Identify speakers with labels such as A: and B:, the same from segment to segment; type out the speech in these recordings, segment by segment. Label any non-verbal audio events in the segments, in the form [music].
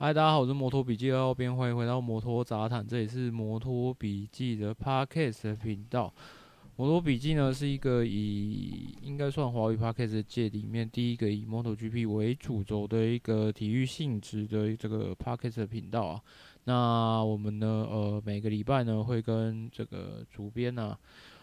A: 嗨，大家好，我是摩托笔记二号编，欢迎回到摩托杂谈，这里是摩托笔记的 Podcast 频道。摩托笔记呢是一个以应该算华语 Podcast 界里面第一个以 MotoGP 为主轴的一个体育性质的这个 Podcast 频道啊。那我们呢，呃，每个礼拜呢会跟这个主编呢、啊。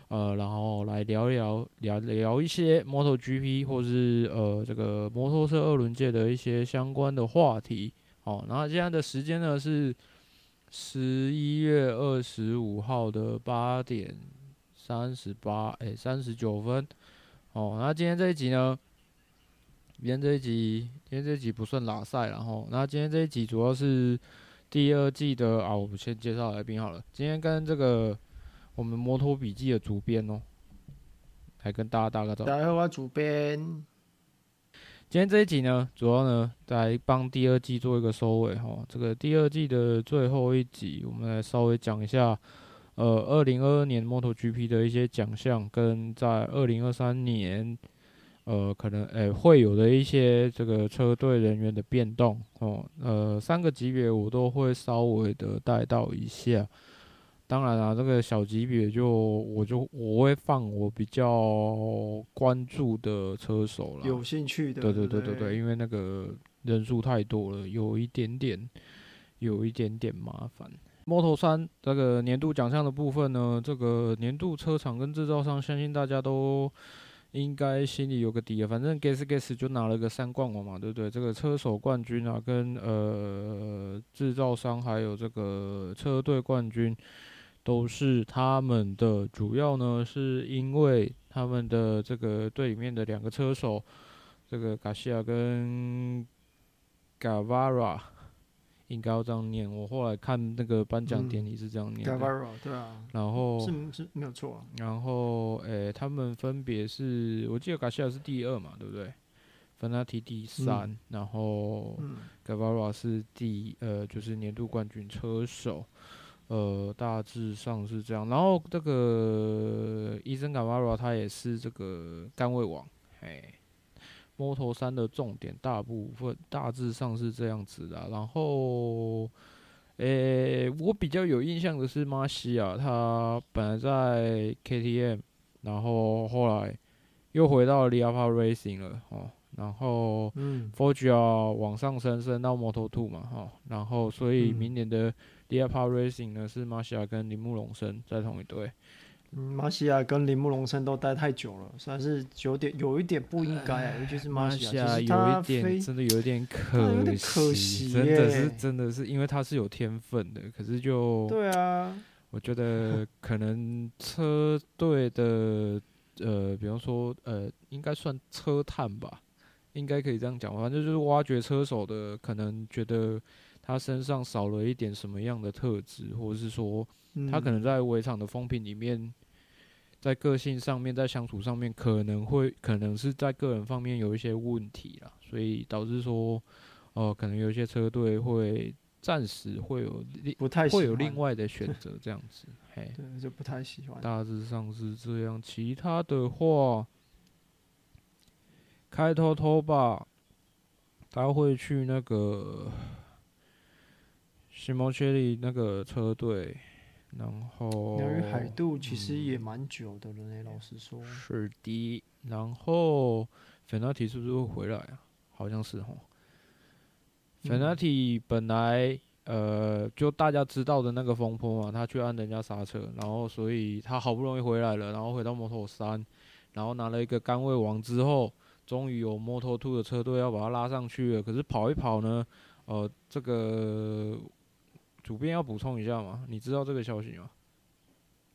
A: 呃，然后来聊聊聊聊一些 MotoGP 或是呃这个摩托车二轮界的一些相关的话题。好，然后现在的时间呢是十一月二十五号的八点三十八哎三十九分。哦，那今天这一集呢，今天这一集今天这一集不算拉赛，然后那今天这一集主要是第二季的啊，我们先介绍来宾好了。今天跟这个。我们摩托笔记的主编哦，来跟大家打个招呼。
B: 大家好，我主编。
A: 今天这一集呢，主要呢来帮第二季做一个收尾哈。这个第二季的最后一集，我们来稍微讲一下，呃，二零二二年 MotoGP 的一些奖项，跟在二零二三年，呃，可能诶、会有的一些这个车队人员的变动哦。呃，三个级别我都会稍微的带到一下。当然啦、啊，这个小级别就我就我会放我比较关注的车手了，
B: 有兴趣的，
A: 对对对对对，因为那个人数太多了，有一点点有一点点麻烦。Moto3 这个年度奖项的部分呢，这个年度车厂跟制造商，相信大家都应该心里有个底啊。反正 Gasgas 就拿了个三冠王嘛，对不对？这个车手冠军啊，跟呃制造商还有这个车队冠军。都是他们的主要呢，是因为他们的这个队里面的两个车手，这个卡西亚跟 Guevara 应该要这样念。我后来看那个颁奖典礼是这样念的。
B: Guevara 对啊。
A: 然后
B: 是是没有错啊。
A: 然后诶、欸，他们分别是，我记得卡西亚是第二嘛，对不对？芬纳提第三，嗯、然后 Guevara 是第呃，就是年度冠军车手。呃，大致上是这样。然后这个伊森卡瓦罗他也是这个杆位王，嘿，Moto3 的重点大部分大致上是这样子的。然后，诶、欸，我比较有印象的是马西亚，他本来在 KTM，然后后来又回到 Leopard Racing 了，哦，然后嗯，Foggia 往上升升到 Moto2 嘛，哈，然后所以明年的。Leopard Racing 呢是马西亚跟铃木龙生在同一队。
B: 嗯，马西亚跟铃木龙生都待太久了，算是有点有一点不应该啊。尤其是马西亚，有一点真的有一点可惜，可惜真的是真的是因为他是有天分的，可是就对啊，我觉得可能车队的呃，比方说呃，应该算车探吧，应该可以这样讲，反正就是挖掘车手的，可能觉得。他身上少了一点什么样的特质，或者是说，他可能在围场的风评里面，在个性上面，在相处上面，可能会可能是在个人方面有一些问题啦，所以导致说，哦、呃，可能有一些车队会暂时会有不太会有另外的选 [laughs] 择这样子，嘿，对，就不太喜欢。
A: 大致上是这样，其他的话，开头头吧，他会去那个。西蒙切利那个车队，然后
B: 鸟语海渡其实也蛮久的了呢。嗯、老实说，
A: 是的。然后粉纳提是不是会回来啊？好像是哦。粉纳提本来呃，就大家知道的那个风波嘛，他去按人家刹车，然后所以他好不容易回来了，然后回到摩托三，然后拿了一个杆位王之后，终于有摩托兔的车队要把他拉上去了。可是跑一跑呢，呃，这个。主编要补充一下吗？你知道这个消息吗？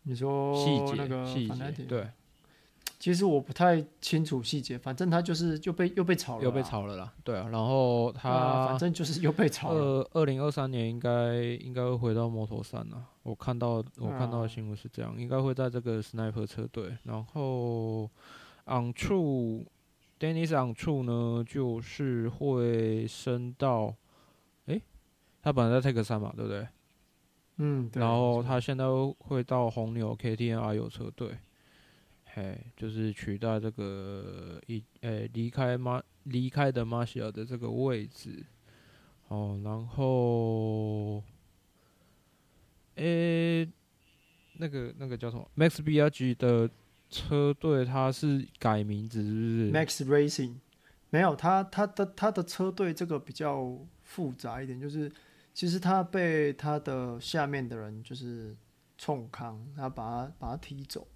B: 你说细节那个细节
A: 对，
B: 其实我不太清楚细节，反正他就是又被又被炒了，
A: 又被炒了啦。对啊，然后他、
B: 啊、反正就是又被炒了。
A: 二二零二三年应该应该会回到摩托三了。我看到我看到的新闻是这样，啊、应该会在这个 Sniper 车队。然后 On True Dennis On True 呢，就是会升到。他本来在 Take 三嘛，对不对？
B: 嗯，对。
A: 然后他现在会到红牛 KTM 阿友车队，嘿，就是取代这个一诶离开马离开的马西尔的这个位置。哦，然后，诶、欸，那个那个叫什么？Max Biaggi 的车队，他是改名字是不是
B: ？Max Racing，没有，他他的他的车队这个比较复杂一点，就是其实他被他的下面的人就是冲康，他把他把他踢走，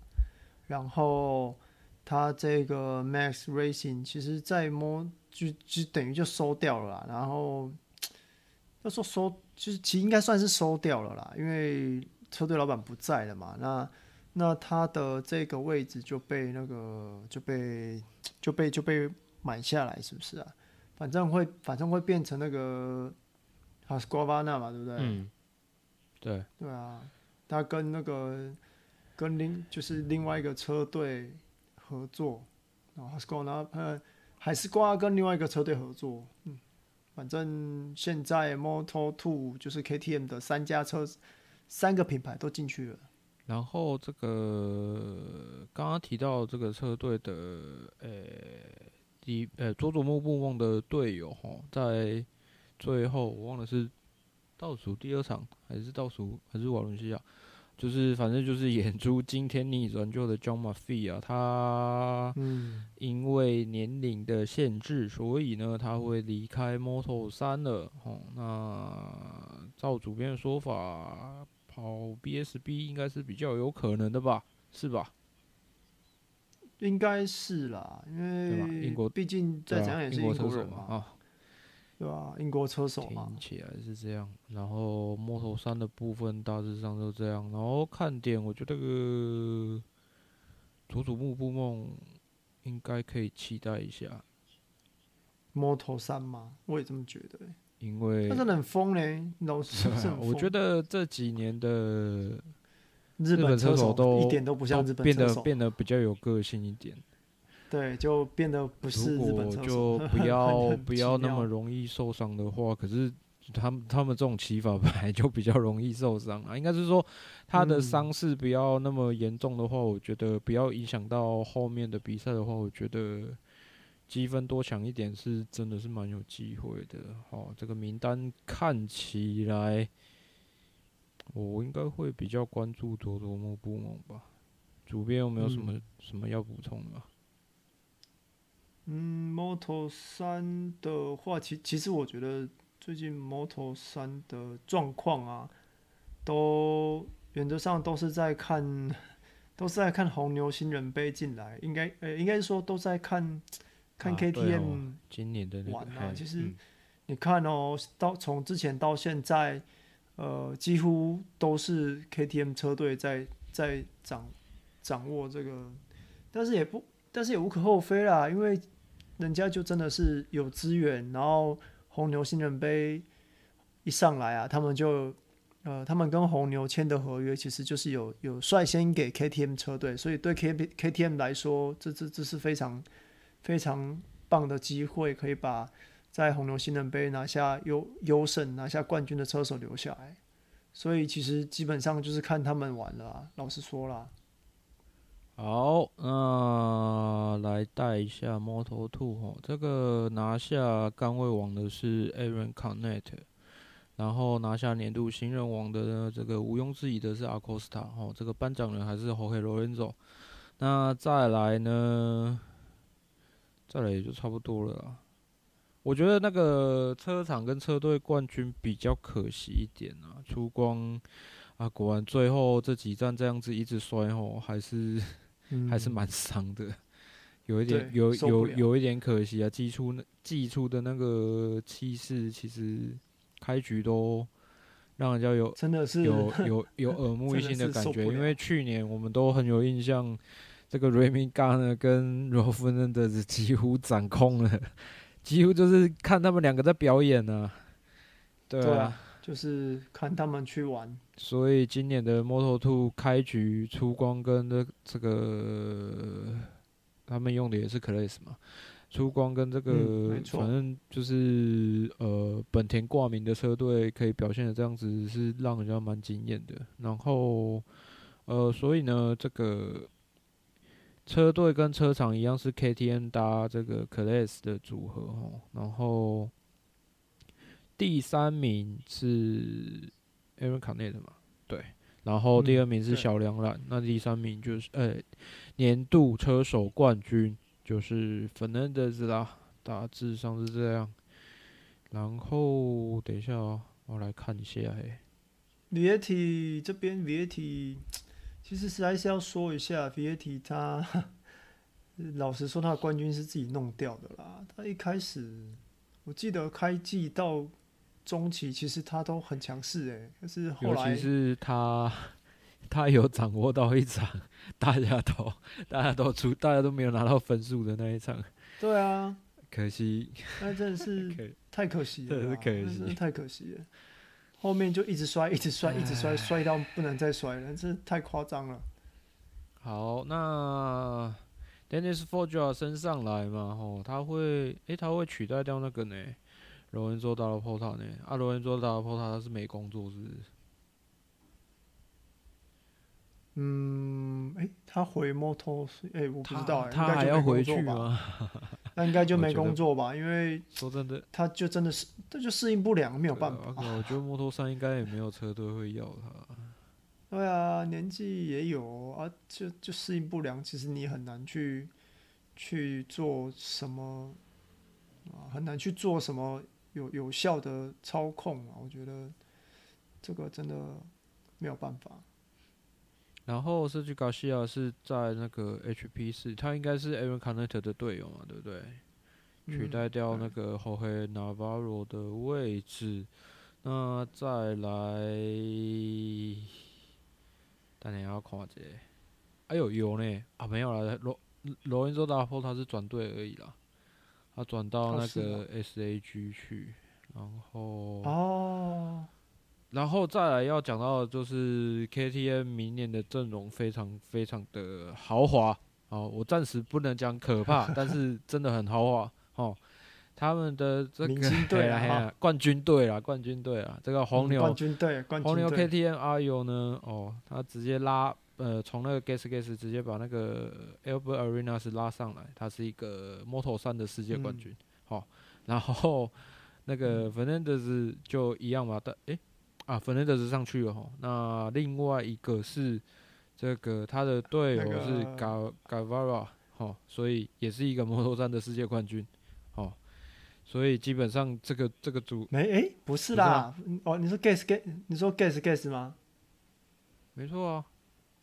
B: 然后他这个 Max Racing 其实在摸就就等于就收掉了啦，然后。要说收，就是其实应该算是收掉了啦，因为车队老板不在了嘛。那那他的这个位置就被那个就被就被就被买下来，是不是啊？反正会反正会变成那个哈斯瓜巴纳嘛，对不对？
A: 嗯，对
B: 对啊，他跟那个跟另就是另外一个车队合作，然后哈斯瓜纳呃还是瓜跟另外一个车队合作，嗯。反正现在 Moto Two 就是 KTM 的三家车，三个品牌都进去了。
A: 然后这个刚刚提到这个车队的，呃，第呃佐佐木木梦的队友哈，在最后我忘了是倒数第二场还是倒数还是瓦伦西亚。就是反正就是演出惊天逆转就的 John Murphy 啊，他因为年龄的限制，所以呢他会离开 Moto 三了。哦，那照主编的说法，跑 BSB 应该是比较有可能的吧？是吧？
B: 应该是啦，因为英国毕竟再怎样也是英国人嘛。啊对啊，英国车手嘛，
A: 听起来是这样。然后 Moto3 的部分大致上就这样。然后看点，我觉得个佐佐木布梦应该可以期待一下。
B: Moto3 嘛，我也这么觉得。
A: 因为
B: 他真的很疯嘞，老 [laughs] 是
A: 我觉得这几年的
B: 日本车手都一点都不像日本车手，
A: 变得变得比较有个性一点。
B: 对，就变得不是。
A: 如果就 [laughs] 不要不要那么容易受伤的话，可是他们他们这种骑法本来就比较容易受伤啊。应该是说他的伤势不要那么严重的话，我觉得不要影响到后面的比赛的话，我觉得积分多抢一点是真的是蛮有机会的。好，这个名单看起来我应该会比较关注佐佐木步梦吧。主编有没有什么、嗯、什么要补充的？
B: 嗯，Moto 三的话，其其实我觉得最近 Moto 三的状况啊，都原则上都是在看，[laughs] 都是在看红牛新人杯进来，应该呃、欸，应该是说都在看看 KTM、啊哦、
A: 今年的
B: 玩啊。其实你看哦，到从之前到现在，呃，几乎都是 KTM 车队在在掌掌握这个，但是也不，但是也无可厚非啦，因为。人家就真的是有资源，然后红牛新人杯一上来啊，他们就呃，他们跟红牛签的合约其实就是有有率先给 KTM 车队，所以对 K KTM 来说，这这这是非常非常棒的机会，可以把在红牛新人杯拿下优优胜、拿下冠军的车手留下来。所以其实基本上就是看他们玩了，老实说啦。
A: 好，那来带一下 Moto2 吼，这个拿下杆位王的是 Aaron Canet，然后拿下年度新人王的呢，这个毋庸置疑的是 Acosta 吼，这个颁奖人还是 Jorge Lorenzo。那再来呢，再来也就差不多了啦。我觉得那个车厂跟车队冠军比较可惜一点啊，出光啊，果然最后这几站这样子一直摔吼，还是。还是蛮伤的，有一点有有有一点可惜啊！祭出那祭出的那个气势，其实开局都让人家有
B: 真的是
A: 有有有耳 [laughs] 目一新的感觉。因为去年我们都很有印象，这个 Remy Gardner 跟 Rolf Fernandez 几乎掌控了，几乎就是看他们两个在表演呢。对啊
B: 就是看他们去玩，
A: 所以今年的 Moto Two 开局出光跟这这个他们用的也是 Class 嘛，出光跟这个、嗯、反正就是呃本田挂名的车队可以表现的这样子是让人家蛮惊艳的。然后呃所以呢这个车队跟车厂一样是 KTM 搭这个 Class 的组合哦，然后。第三名是 Aaron Canet 嘛，对，然后第二名是小梁兰，嗯、那第三名就是呃、欸、年度车手冠军就是 Fernandez 啦，大致上是这样。然后等一下哦，我来看一下哎
B: ，Vietti 这边 Vietti 其实实在是要说一下 Vietti 他。老实说，他的冠军是自己弄掉的啦。他一开始，我记得开季到中期，其实他都很强势诶。可是后来，
A: 尤其是他，[laughs] 他有掌握到一场大家都 [laughs] 大家都出，大家都没有拿到分数的那一场。
B: 对啊，
A: 可惜，
B: 那真的是 [laughs] 太可惜了，
A: 真是可惜，
B: 真的太可惜了。后面就一直摔，一直摔，一直摔，摔到不能再摔了，这太夸张了。
A: 好，那。Dennis Forger 升上来嘛，吼，他会，诶、欸，他会取代掉那个呢，罗恩佐达拉波塔呢？啊，罗恩佐达拉波塔他是没工作是不是？
B: 嗯，哎、欸，他回摩托，诶、欸，我不知道、欸，
A: 他还要回去吗？
B: 那应该就没工作吧，因为
A: 说真的，
B: 他就真的是，他就适应不良，没有办法。
A: 我觉得摩托三应该也没有车队会要他。[laughs]
B: 对啊，年纪也有啊，就就适应不良。其实你很难去去做什么啊，很难去做什么有有效的操控啊。我觉得这个真的没有办法。
A: 然后是去 Garcia 是在那个 HP 四，他应该是 Aaron Canet 的队友嘛，对不对？嗯、取代掉那个 Jorge Navarro 的位置。那再来。但你要看这，哎呦有呢啊没有了，罗罗恩佐大坡他是转队而已啦，他转到那个 SAG 去，然后
B: 哦，
A: 然后再来要讲到的就是 KTM 明年的阵容非常非常的豪华哦，我暂时不能讲可怕，[laughs] 但是真的很豪华哦。他们的这个
B: 对啊，[laughs]
A: 冠军队啊，冠军队啊，这个红牛，
B: 冠军队，
A: 红牛 KTM Ayo 呢？哦，他直接拉，呃，从那个 Gas Gas 直接把那个 Albert Arenas 拉上来，他是一个 Moto3 的世界冠军。好、嗯哦，然后那个 Fernandez 就一样嘛，但诶啊，Fernandez 上去了哈。那另外一个是这个他的队友是 Guevara 哈，所以也是一个 Moto3 的世界冠军。哦所以基本上这个这个组
B: 没诶、欸，不是啦，是哦，你说 gas gas，你说 gas gas 吗？
A: 没错啊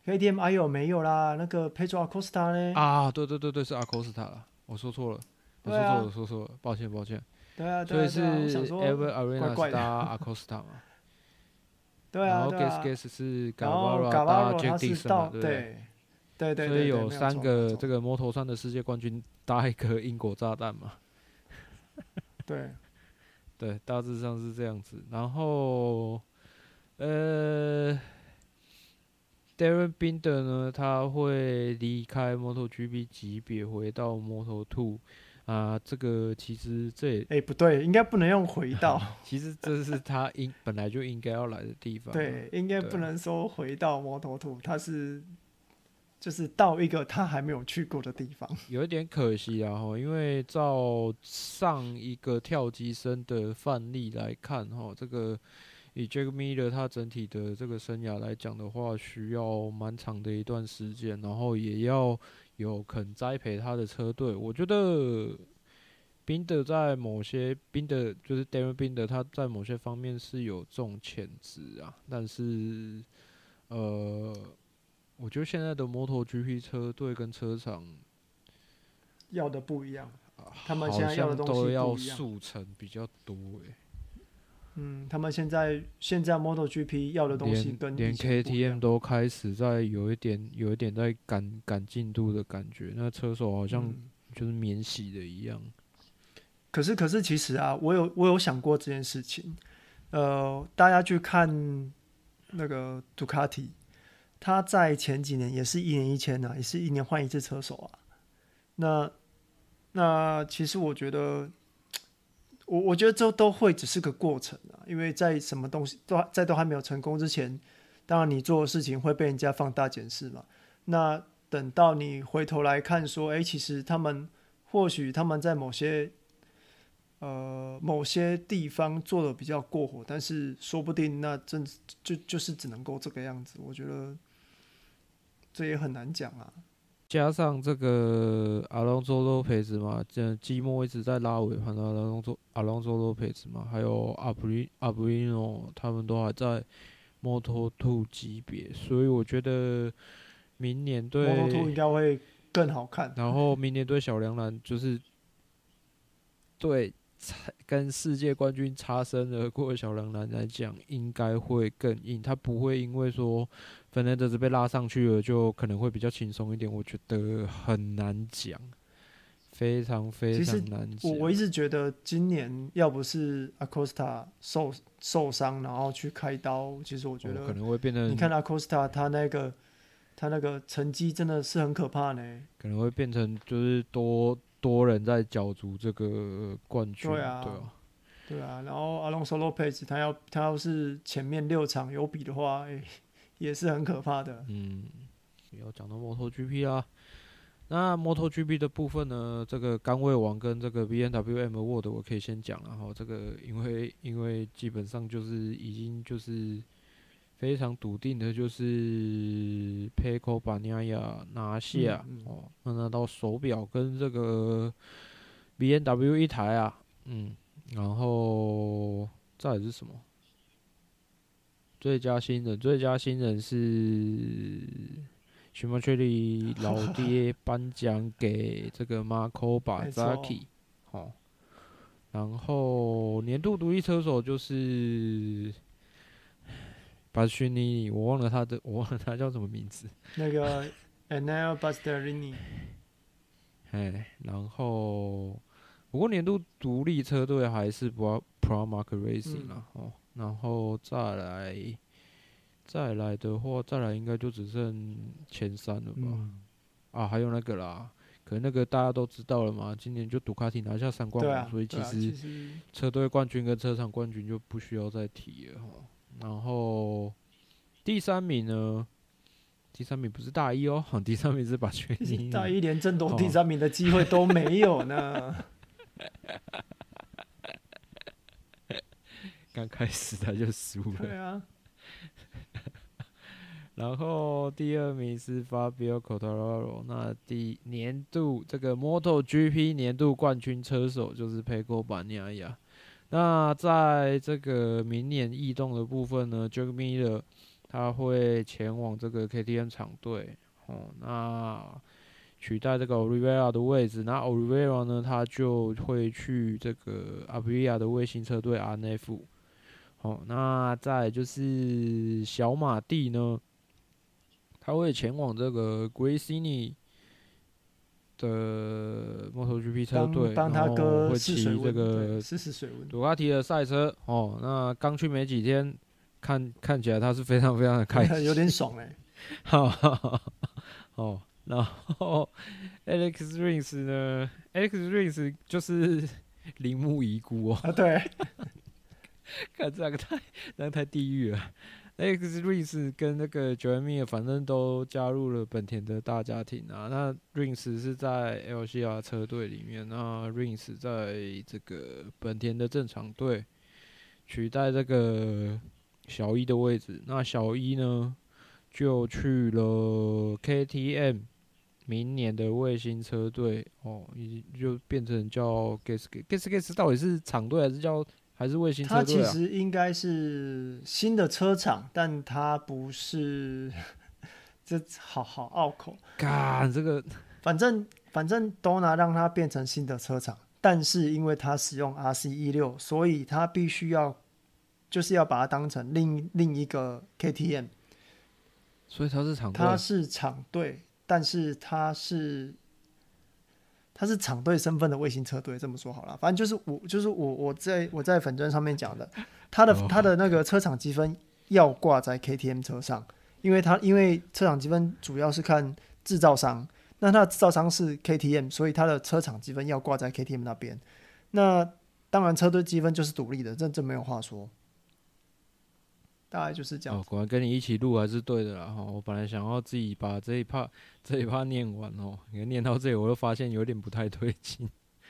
B: ，KTM 哎呦没有啦，那个 Pedro Acosta 呢？
A: 啊，对对对对，是 Acosta 啦，我说错了，我说错了，啊、说错了，抱歉抱歉。
B: 对啊，
A: 对啊，所以是 Albert Arenas 搭 Acosta 嘛？[laughs]
B: 对啊，
A: 然后 gas gas 是 Guevara 搭 Jack Dixon 嘛？对
B: 对对，
A: 所以有三个这个摩托三的世界冠军搭一个英国炸弹嘛？[laughs]
B: 对，
A: 对，大致上是这样子。然后，呃，Darrell Binder 呢，他会离开 MotoGP 级别，回到 Moto2 啊。这个其实这也，
B: 哎，不对，应该不能用回到。[laughs]
A: 其实这是他应本来就应该要来的地方。
B: 对，应该不能说回到 Moto2，他是。就是到一个他还没有去过的地方，
A: 有一点可惜啊！哈，因为照上一个跳级生的范例来看，哈，这个以 Jack Miller 他整体的这个生涯来讲的话，需要蛮长的一段时间，然后也要有肯栽培他的车队。我觉得宾德在某些宾德就是 Darrell Binder，他在某些方面是有这种潜质啊，但是呃。我觉得现在的摩托 GP 车队跟车厂
B: 要的不一样，他们现在要的东西
A: 都要速成比较多哎。
B: 嗯，他们现在现在摩托 GP 要的东西跟
A: 连，连 KTM 都开始在有一点有一点在赶赶进度的感觉，那车手好像就是免洗的一样。
B: 嗯、可是可是其实啊，我有我有想过这件事情，呃，大家去看那个杜卡迪。他在前几年也是一年一千啊，也是一年换一次车手啊。那那其实我觉得，我我觉得这都会只是个过程啊，因为在什么东西都在都还没有成功之前，当然你做的事情会被人家放大检视嘛。那等到你回头来看说，哎，其实他们或许他们在某些呃某些地方做的比较过火，但是说不定那真就就是只能够这个样子。我觉得这也很难讲啊。
A: 加上这个阿隆索洛佩兹嘛，这季末一直在拉尾盘的阿隆索阿隆索洛佩兹嘛，还有阿布里阿布里诺，他们都还在 Moto2 级别，所以我觉得明年对
B: Moto2 应该会更好看。
A: 然后明年对小梁兰就是对。跟世界冠军擦身而过的小梁兰来讲，应该会更硬。他不会因为说芬兰德斯被拉上去了，就可能会比较轻松一点。我觉得很难讲，非常非常难讲。
B: 我我一直觉得今年要不是阿科斯塔受受伤，然后去开刀，其实我觉得可能会变成。你看阿科斯塔他那个他那个成绩真的是很可怕呢。
A: 可能会变成就是多。多人在角逐这个冠军，
B: 对啊，对啊，对啊。然后阿隆索洛佩兹，他要他要是前面六场有比的话，欸，也是很可怕的。
A: 嗯，要讲到摩托 GP 啊，那摩托 GP 的部分呢，这个甘位王跟这个 B N W M Award 我可以先讲了哈。这个因为因为基本上就是已经就是。非常笃定的就是佩科巴尼亚拿下、嗯嗯、哦，那拿到手表跟这个 B N W 一台啊，嗯，然后再来是什么？最佳新人，最佳新人是许马切利老爹 [laughs] 颁奖给这个马可巴扎基，哦，然后年度独立车手就是。巴斯尼，我忘了他的，我忘了他叫什么名字。
B: 那个 [laughs] Enea Bastianini。
A: 哎，然后不过年度独立车队还是 Pro Pro Mark Racing 啊，哦、嗯，然后再来，再来的话，再来应该就只剩前三了吧？嗯、啊，还有那个啦，可能那个大家都知道了嘛，今年就杜卡迪拿下三冠王，啊、所以其实车队冠军跟车厂冠军就不需要再提了哈。然后第三名呢？第三名不是大一哦，[laughs] 第三名是把全尼。
B: 大一连争夺第三名的机会都没有呢。[laughs] [laughs]
A: 刚开始他就输了。
B: 对啊。[laughs]
A: 然后第二名是 Fabio Quartararo，那第年度这个 MotoGP 年度冠军车手就是佩科巴尼亚。那在这个明年异动的部分呢，Jack Miller 他会前往这个 KTM 厂队，哦，那取代这个 Oliveira 的位置。那 Oliveira 呢，他就会去这个 Aprilia 的卫星车队 RNF。哦，那再就是小马蒂呢，他会前往这个 Gresini。的 MotoGP 车队，然后会骑这个杜卡迪的赛车哦。那刚去没几天，看看起来他是非常非常的开心，[laughs]
B: 有点爽哎、
A: 欸。[laughs] 哦，然后 Alex Rins 呢？Alex Rins 就是铃木遗孤哦。
B: 啊，对，[laughs]
A: 看这个太，那个太地狱了。那 Rins 跟那个 Joan Mir 反正都加入了本田的大家庭啊。那 Rins 是在 LCR 车队里面，那 Rins 在这个本田的正常队取代这个小一的位置。那小一呢就去了 KTM 明年的卫星车队哦，已经就变成叫 Gasquet Gasquet 到底是厂队还是叫？还是卫星车队啊？它
B: 其实应该是新的车厂，但它不是，[laughs] 这好好拗口。
A: 干这个，
B: 反正反正 Dorna 让它变成新的车厂，但是因为它使用 RC 一六，所以它必须要就是要把它当成另另一个 KTM。
A: 所以它是厂，
B: 它是厂队，但是它是。他是厂队身份的卫星车队，这么说好了，反正就是我，就是我，我在我在粉砖上面讲的，他的他的那个车厂积分要挂在 KTM 车上，因为他因为车厂积分主要是看制造商，那他的制造商是 KTM，所以他的车厂积分要挂在 KTM 那边，那当然车队积分就是独立的，这这没有话说。大概就是这样。
A: 哦，果然跟你一起录还是对的啦哈！我本来想要自己把这一趴 [laughs] 这一趴念完哦，你看念到这里，我又发现有点不太对劲。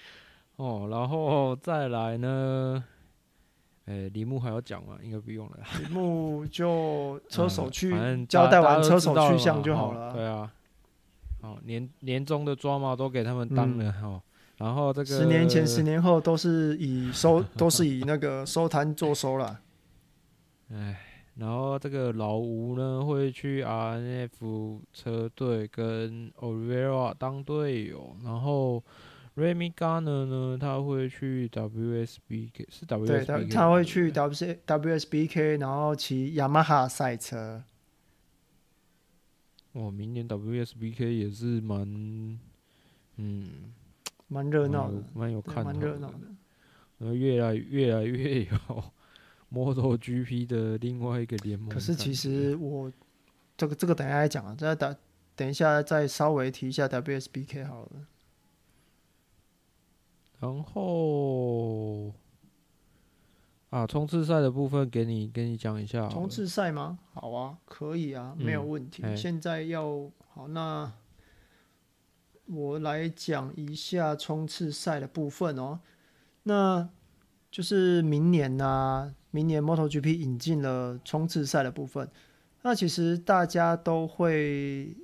A: [laughs] 哦，然后再来呢？诶，铃木还要讲吗？应该不用了。[laughs]
B: 铃木就车手去、嗯、交代完车手去向就好了。
A: 哦、对啊。哦，年年终的抓嘛都给他们当了哈、嗯哦。然后这个
B: 十年前、十年后都是以收，都是以那个收摊做收了。
A: 哎，然后这个老吴呢会去 RNF 车队跟 Oliveira 当队友，然后。Remy Gardner 呢？他会去 WSBK，是 WSBK。对，他
B: 他会去 W WSBK 然后骑雅马哈赛车。
A: 哦，明年 WSBK 也是蛮，嗯，
B: 蛮热闹的，
A: 蛮有看头的，
B: 蛮热闹的。
A: 然后越来越来越有 MotoGP 的另外一个联盟。
B: 可是其实我这个这个等一下再讲啊，再等等一下再稍微提一下 WSBK 好了。
A: 然后啊，冲刺赛的部分给你给你讲一下。
B: 冲刺赛吗？好啊，可以啊，没有问题。嗯、现在要好，那我来讲一下冲刺赛的部分哦。那就是明年呢、啊，明年 MotoGP 引进了冲刺赛的部分。那其实大家都会，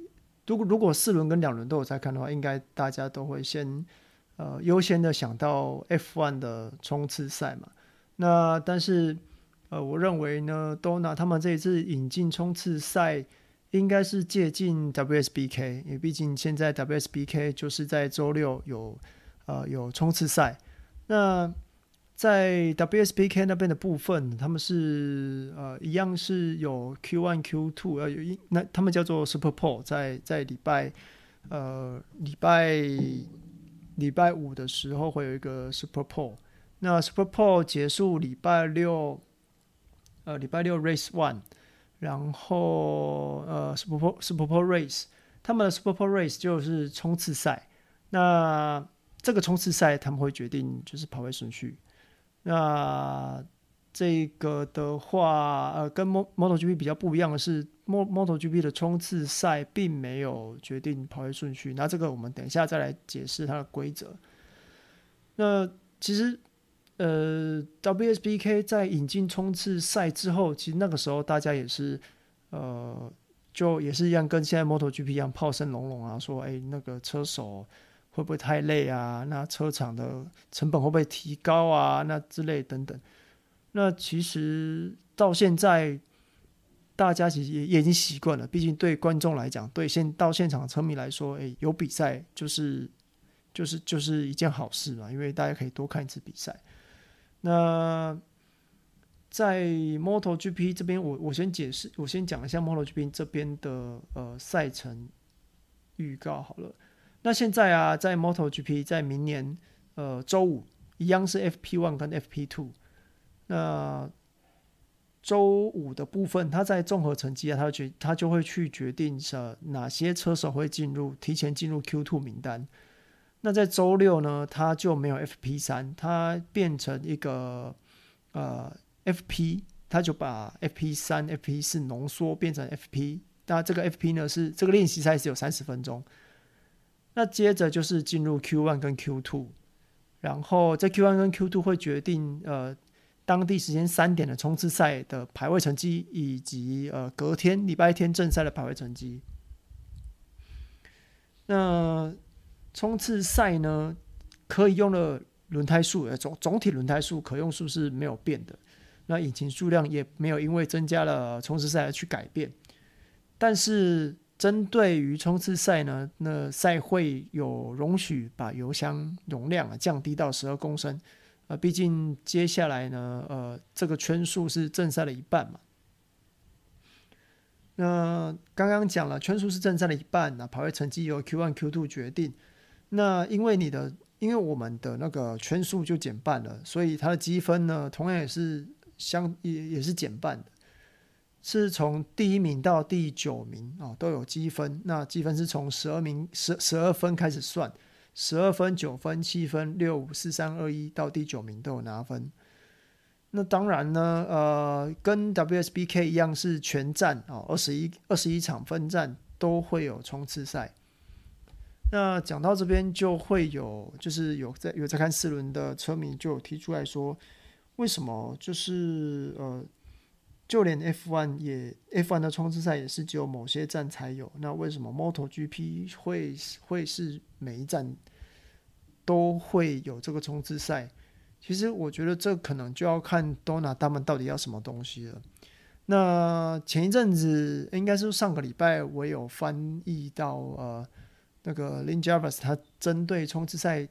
B: 如果如果四轮跟两轮都有在看的话，应该大家都会先。呃，优先的想到 F1 的冲刺赛嘛，那但是呃，我认为呢多纳他们这一次引进冲刺赛，应该是借鉴 WSBK，因为毕竟现在 WSBK 就是在周六有呃有冲刺赛，那在 WSBK 那边的部分，他们是呃一样是有 Q1、Q2，呃有一那他们叫做 Super Pole，在在礼拜呃礼拜。礼拜五的时候会有一个 Super Pole，那 Super Pole 结束礼拜六，呃，礼拜六 Race One，然后呃 Super Pole Super Pole Race，他们的 Super Pole Race 就是冲刺赛，那这个冲刺赛他们会决定就是跑位顺序，那。这个的话，呃，跟 MotoGP 比较不一样的是，MotoGP 的冲刺赛并没有决定跑位顺序。那这个我们等一下再来解释它的规则。那其实，呃，WSBK 在引进冲刺赛之后，其实那个时候大家也是，呃，就也是一样，跟现在 MotoGP 一样，炮声隆隆啊，说，哎，那个车手会不会太累啊？那车厂的成本会不会提高啊？那之类等等。那其实到现在，大家其实也也已经习惯了。毕竟对观众来讲，对现到现场的车迷来说，哎，有比赛就是就是就是一件好事嘛，因为大家可以多看一次比赛。那在 MotoGP 这边，我我先解释，我先讲一下 MotoGP 这边的呃赛程预告好了。那现在啊，在 MotoGP 在明年呃周五一样是 FP One 跟 FP Two，。那周五的部分，他在综合成绩啊，他决他就会去决定是哪些车手会进入提前进入 Q Two 名单。那在周六呢，他就没有 FP 三，他变成一个呃 FP，他就把 FP 三、FP 四浓缩变成 FP。那这个 FP 呢是这个练习赛是有三十分钟。那接着就是进入 Q1 跟 Q2，然后在 Q1 跟 Q2 会决定呃。当地时间三点的冲刺赛的排位成绩，以及呃隔天礼拜天正赛的排位成绩。那冲刺赛呢，可以用的轮胎数，呃总总体轮胎数可用数是没有变的。那引擎数量也没有因为增加了冲刺赛而去改变。但是针对于冲刺赛呢，那赛会有容许把油箱容量啊降低到十二公升。呃，毕竟接下来呢，呃，这个圈数是正赛的一半嘛。那刚刚讲了，圈数是正赛的一半，那跑位成绩由 Q one、Q two 决定。那因为你的，因为我们的那个圈数就减半了，所以它的积分呢，同样也是相也也是减半的，是从第一名到第九名，哦，都有积分。那积分是从十二名十十二分开始算。十二分、九分、七分、六五、四三、二一，到第九名都有拿分。那当然呢，呃，跟 WSBK 一样是全站啊，二十一二十一场分站都会有冲刺赛。那讲到这边，就会有就是有在有在看四轮的车迷就有提出来说，为什么就是呃，就连 F1 也 F1 的冲刺赛也是只有某些站才有，那为什么 MotoGP 会会是每一站都会有这个冲刺赛？其实我觉得这可能就要看 Dona 他们到底要什么东西了。那前一阵子应该是上个礼拜，我有翻译到呃。那个 Lin Jarvis 他针对冲刺赛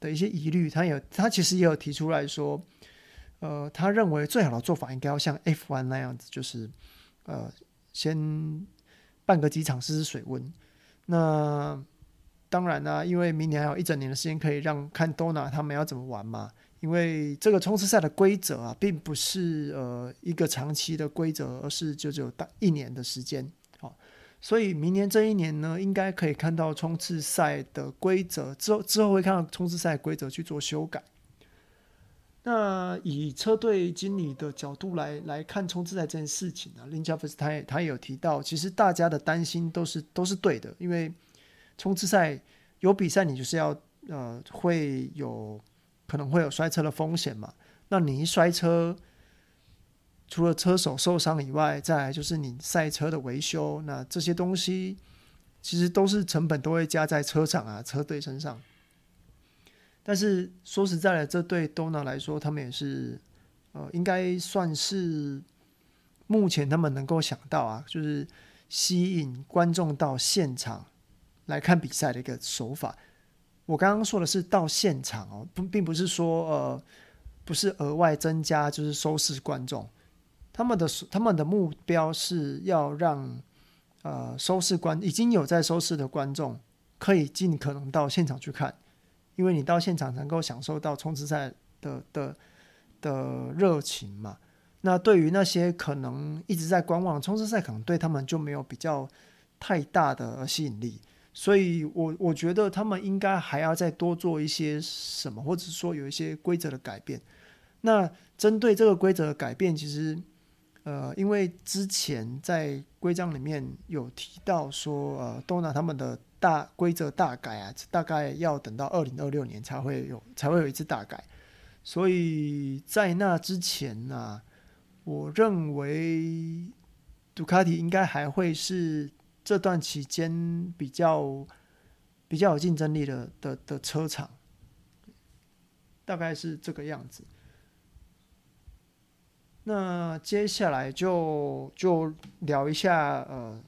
B: 的一些疑虑，他有他其实也有提出来说，呃，他认为最好的做法应该要像 F1 那样子，就是呃，先办个机场试试水温。那当然呢、因为明年还有一整年的时间可以让看 Dona 他们要怎么玩嘛。因为这个冲刺赛的规则啊，并不是呃一个长期的规则，而是就只有大一年的时间。好。所以明年这一年呢，应该可以看到冲刺赛的规则，之后之后会看到冲刺赛规则去做修改。那以车队经理的角度来来看冲刺赛这件事情呢，Lin Jarvis 他也他也有提到，其实大家的担心都是都是对的，因为冲刺赛有比赛，你就是要呃会有可能会有摔车的风险嘛，那你一摔车。除了车手受伤以外，再来就是你赛车的维修，那这些东西其实都是成本都会加在车厂啊、车队身上。但是说实在的，这对 Dorna 来说，他们也是呃，应该算是目前他们能够想到啊，就是吸引观众到现场来看比赛的一个手法。我刚刚说的是到现场哦，不，并不是说呃，不是额外增加，就是收视观众。他们的他们的目标是要让呃收视观已经有在收视的观众可以尽可能到现场去看，因为你到现场能够享受到冲刺赛的的的热情嘛。那对于那些可能一直在观望冲刺赛，可能对他们就没有比较太大的吸引力。所以我我觉得他们应该还要再多做一些什么，或者说有一些规则的改变。那针对这个规则的改变，其实。呃，因为之前在规章里面有提到说，呃，Dorna 他们的大规则大改啊，大概要等到二零二六年才会有，才会有一次大改。所以在那之前呢，啊，我认为杜卡迪应该还会是这段期间比较比较有竞争力的的的车厂，大概是这个样子。那接下来就就聊一下呃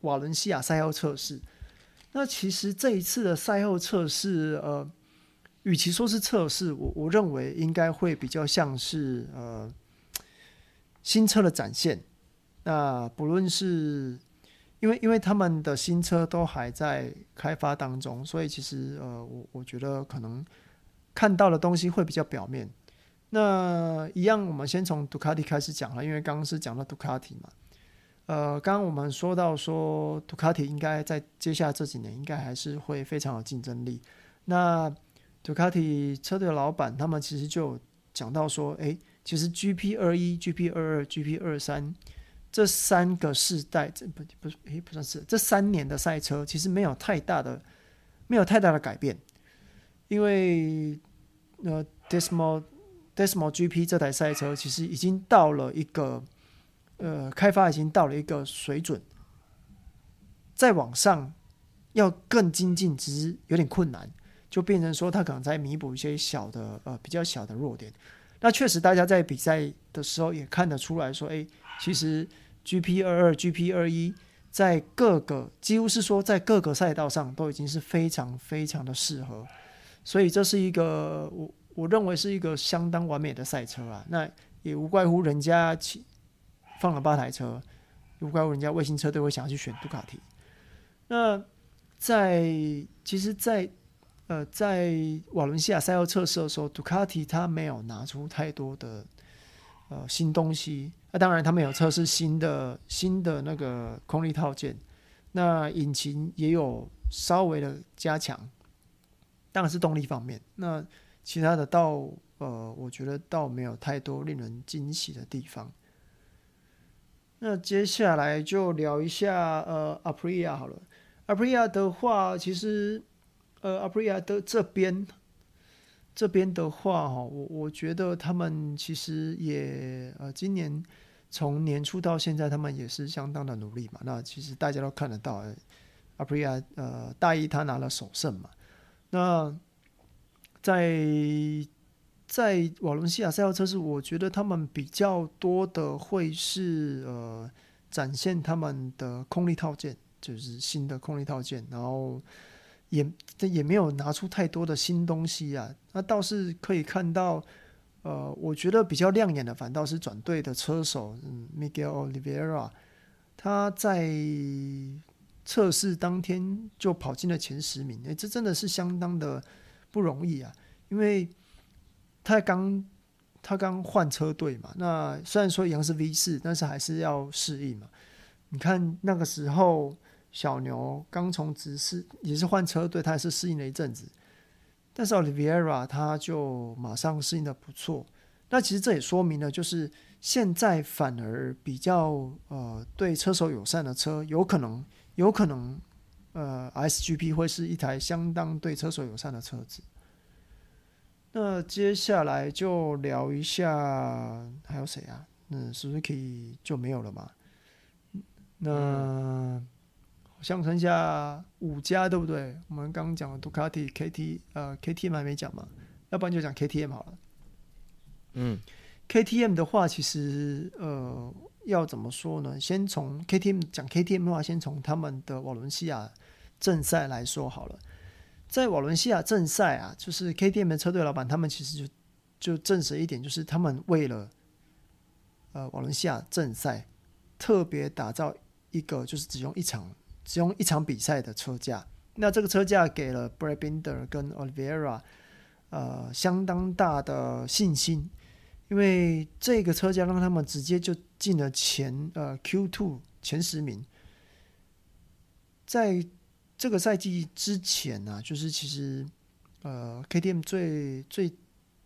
B: 瓦伦西亚赛后测试。那其实这一次的赛后测试，呃，与其说是测试，我我认为应该会比较像是呃新车的展现。那不论是因为因为他们的新车都还在开发当中，所以其实呃我我觉得可能看到的东西会比较表面。那一样，我们先从杜卡迪开始讲了，因为刚刚是讲到杜卡迪嘛。呃，刚刚我们说到说杜卡迪应该在接下来这几年应该还是会非常有竞争力。那杜卡迪车队的老板他们其实就讲到说，哎，其实 GP 二一、GP 二二、GP 二三这三个世代，这不不是哎不算是这三年的赛车，其实没有太大的没有太大的改变，因为呃 Desmo Desmo GP 这台赛车其实已经到了一个，呃，开发已经到了一个水准，再往上要更精进，其实有点困难，就变成说他可能在弥补一些小的，呃，比较小的弱点。那确实，大家在比赛的时候也看得出来说，哎，其实 GP 二二、GP 二一在各个几乎是说在各个赛道上都已经是非常非常的适合，所以这是一个我。我认为是一个相当完美的赛车啊，那也无怪乎人家起放了八台车，无怪乎人家卫星车队会想要去选杜卡迪。那在其实在，呃在瓦伦西亚赛后测试的时候，杜卡迪他没有拿出太多的呃新东西。那当然，他们有测试新的新的那个空力套件，那引擎也有稍微的加强，当然是动力方面。那其他的倒呃，我觉得倒没有太多令人惊喜的地方。那接下来就聊一下呃 aprea 好了 aprea 的话，其实呃 aprea 的这边这边的话，哈，我我觉得他们其实也呃，今年从年初到现在，他们也是相当的努力嘛。那其实大家都看得到 aprea 呃，大一他拿了首胜嘛。那在在瓦伦西亚赛道测试，我觉得他们比较多的会是呃，展现他们的空力套件。就是新的空力套件，然后也这也没有拿出太多的新东西啊。那倒是可以看到，呃，我觉得比较亮眼的，反倒是转队的车手，嗯，Miguel Oliveira，他在测试当天就跑进了前十名，诶，这真的是相当的不容易啊。因为他刚他刚换车队嘛，那虽然说一样是 V 四，但是还是要适应嘛。你看那个时候。小牛刚从直四也是换车队，他也是适应了一阵子，但是 Olivera 他就马上适应的不错。那其实这也说明了，就是现在反而比较呃对车手友善的车，有可能有可能呃 SGP 会是一台相当对车手友善的车子。那接下来就聊一下还有谁啊？那 Suzuki 就没有了嘛？那。嗯像剩下五家，对不对？我们刚刚讲的杜卡迪、KT 呃 KTM 还没讲嘛，要不然就讲 KTM 好了。
A: 嗯
B: ，KTM 的话，其实呃要怎么说呢？先从 KTM 讲 KTM 的话，先从他们的瓦伦西亚正赛来说好了。在瓦伦西亚正赛啊，就是 KTM 车队老板他们其实就就证实一点，就是他们为了呃瓦伦西亚正赛特别打造一个，就是只用一场。只用一场比赛的车架，那这个车架给了 Brad Binder 跟 Oliveira 呃相当大的信心，因为这个车架让他们直接就进了前呃 Q2 前十名。在这个赛季之前呢、就是其实呃 KTM 最最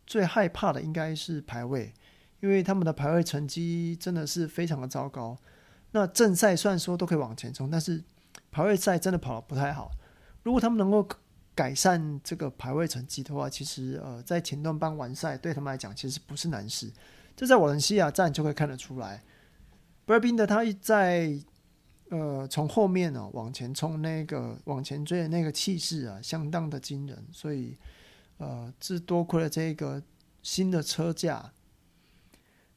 B: 最害怕的应该是排位，因为他们的排位成绩真的是非常的糟糕。那正赛虽然说都可以往前冲，但是排位赛真的跑得不太好。如果他们能够改善这个排位成绩的话，其实呃，在前段班完赛对他们来讲其实不是难事。这在瓦伦西亚站就可以看得出来。布莱宾的他一在呃从后面呢、往前冲，那个往前追的那个气势啊，相当的惊人。所以呃，这多亏了这个新的车架。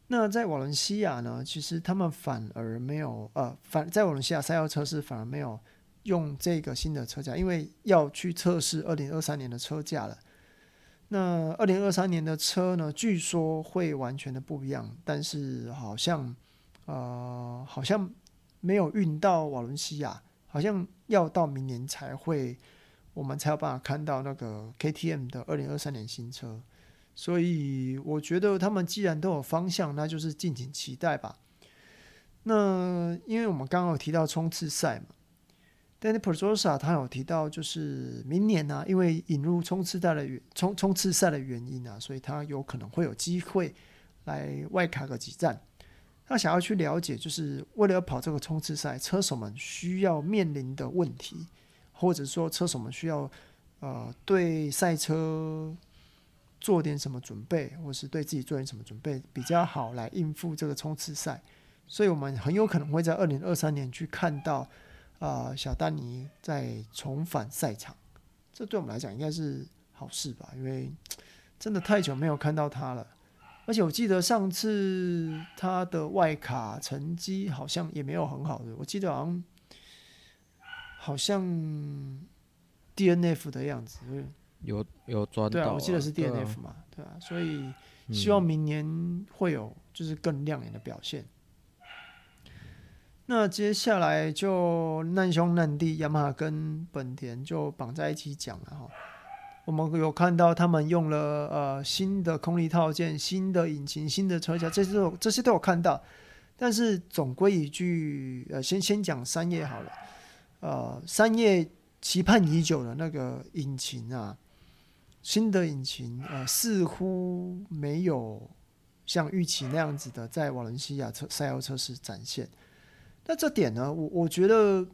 B: 那在瓦伦西亚呢，其实他们反而没有呃，反在瓦伦西亚赛道测试反而没有用这个新的车架，因为要去测试二零二三年的车架了。那二零二三年的车呢，据说会完全的不一样，但是好像呃好像没有运到瓦伦西亚，好像要到明年才会，我们才有办法看到那个 KTM 的二零二三年新车。所以我觉得他们既然都有方向，那就是敬请期待吧。那因为我们刚刚有提到冲刺赛嘛，Dani Pedrosa 他有提到，就是明年呢、啊，因为引入冲刺赛的原冲冲刺赛的原因啊，所以他有可能会有机会来外卡个几站。他想要去了解，就是为了要跑这个冲刺赛，车手们需要面临的问题，或者说车手们需要呃对赛车。做点什么准备，或是对自己做点什么准备比较好，来应付这个冲刺赛。所以，我们很有可能会在二零二三年去看到，啊、呃，小丹尼在重返赛场。这对我们来讲应该是好事吧？因为真的太久没有看到他了。而且我记得上次他的外卡成绩好像也没有很好的，我记得好像好像 DNF 的样子。
A: 有有抓到，
B: 对啊，我记得是 DNF 嘛，对啊，所以希望明年会有就是更亮眼的表现。嗯、那接下来就难兄难弟，雅马哈跟本田就绑在一起讲了哈。我们有看到他们用了呃新的空力套件、新的引擎、新的车架，这些都有这些都有看到。但是总归一句，呃，先先讲三叶好了，呃，三叶期盼已久的那个引擎啊。新的引擎，呃，似乎没有像预期那样子的在瓦伦西亚测赛后测试展现。那这点呢，我我觉得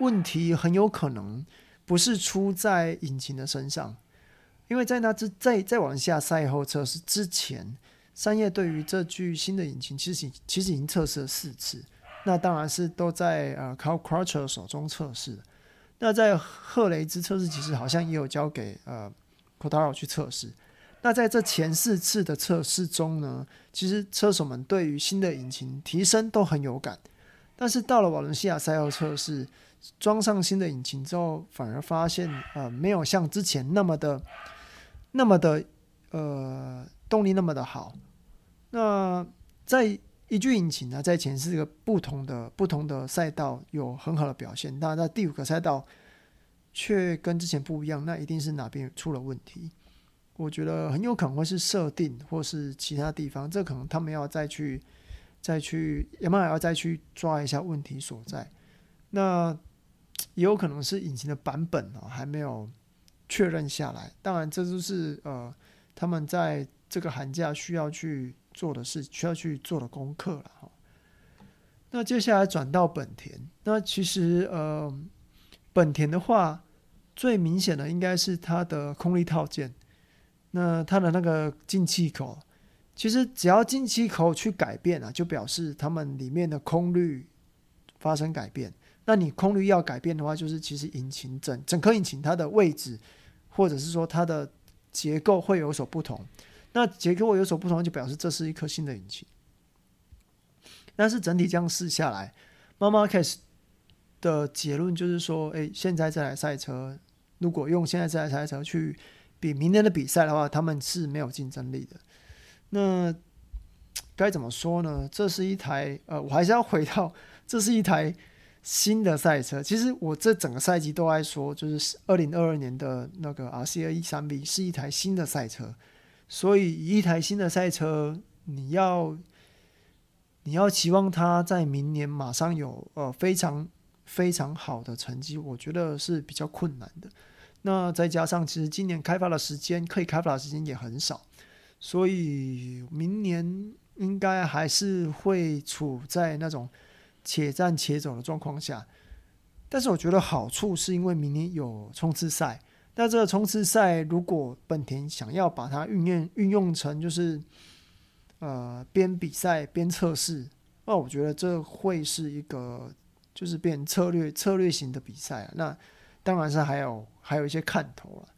B: 问题很有可能不是出在引擎的身上，因为在那之在在往下赛后测试之前，三叶对于这具新的引擎其实其实已经测试了四次，那当然是都在呃 Cal Crutchlow 手中测试。那在赫雷兹测试其实好像也有交给呃 Quartararo 去测试。那在这前四次的测试中呢，其实车手们对于新的引擎提升都很有感，但是到了瓦伦西亚赛后测试，装上新的引擎之后，反而发现呃没有像之前那么的那么的呃动力那么的好。那在一具引擎呢，在前四个不同的不同的赛道有很好的表现，但在第五个赛道却跟之前不一样，那一定是哪边出了问题？我觉得很有可能会是设定或是其他地方，这可能他们要再去再去，要么要再去抓一下问题所在。那也有可能是引擎的版本哦，还没有确认下来。当然，这就是呃他们在这个寒假需要去做的事，需要去做的功课了哈。那接下来转到本田，那其实呃本田的话，最明显的应该是它的空力套件。那它的那个进气口，其实只要进气口去改变啊，就表示他们里面的空滤发生改变。那你空滤要改变的话，就是其实引擎整整颗引擎它的位置，或者是说它的结构会有所不同。那结构有所不同，就表示这是一颗新的引擎。但是整体这样试下来，妈妈 Marquez 的结论就是说，哎，现在这台赛车，如果用现在这台赛车去。比明年的比赛的话，他们是没有竞争力的。那该怎么说呢？这是一台呃，我还是要回到，这是一台新的赛车。其实我这整个赛季都爱说，就是二零二二年的那个 RC 二一三 B 是一台新的赛车。所以一台新的赛车，你要你要期望它在明年马上有呃非常非常好的成绩，我觉得是比较困难的。那再加上，其实今年开发的时间可以开发的时间也很少，所以明年应该还是会处在那种且战且走的状况下。但是我觉得好处是因为明年有冲刺赛，那这个冲刺赛如果本田想要把它运用运用成就是呃边比赛边测试，那我觉得这会是一个就是变策略策略型的比赛啊。那当然是还有还有一些看头了。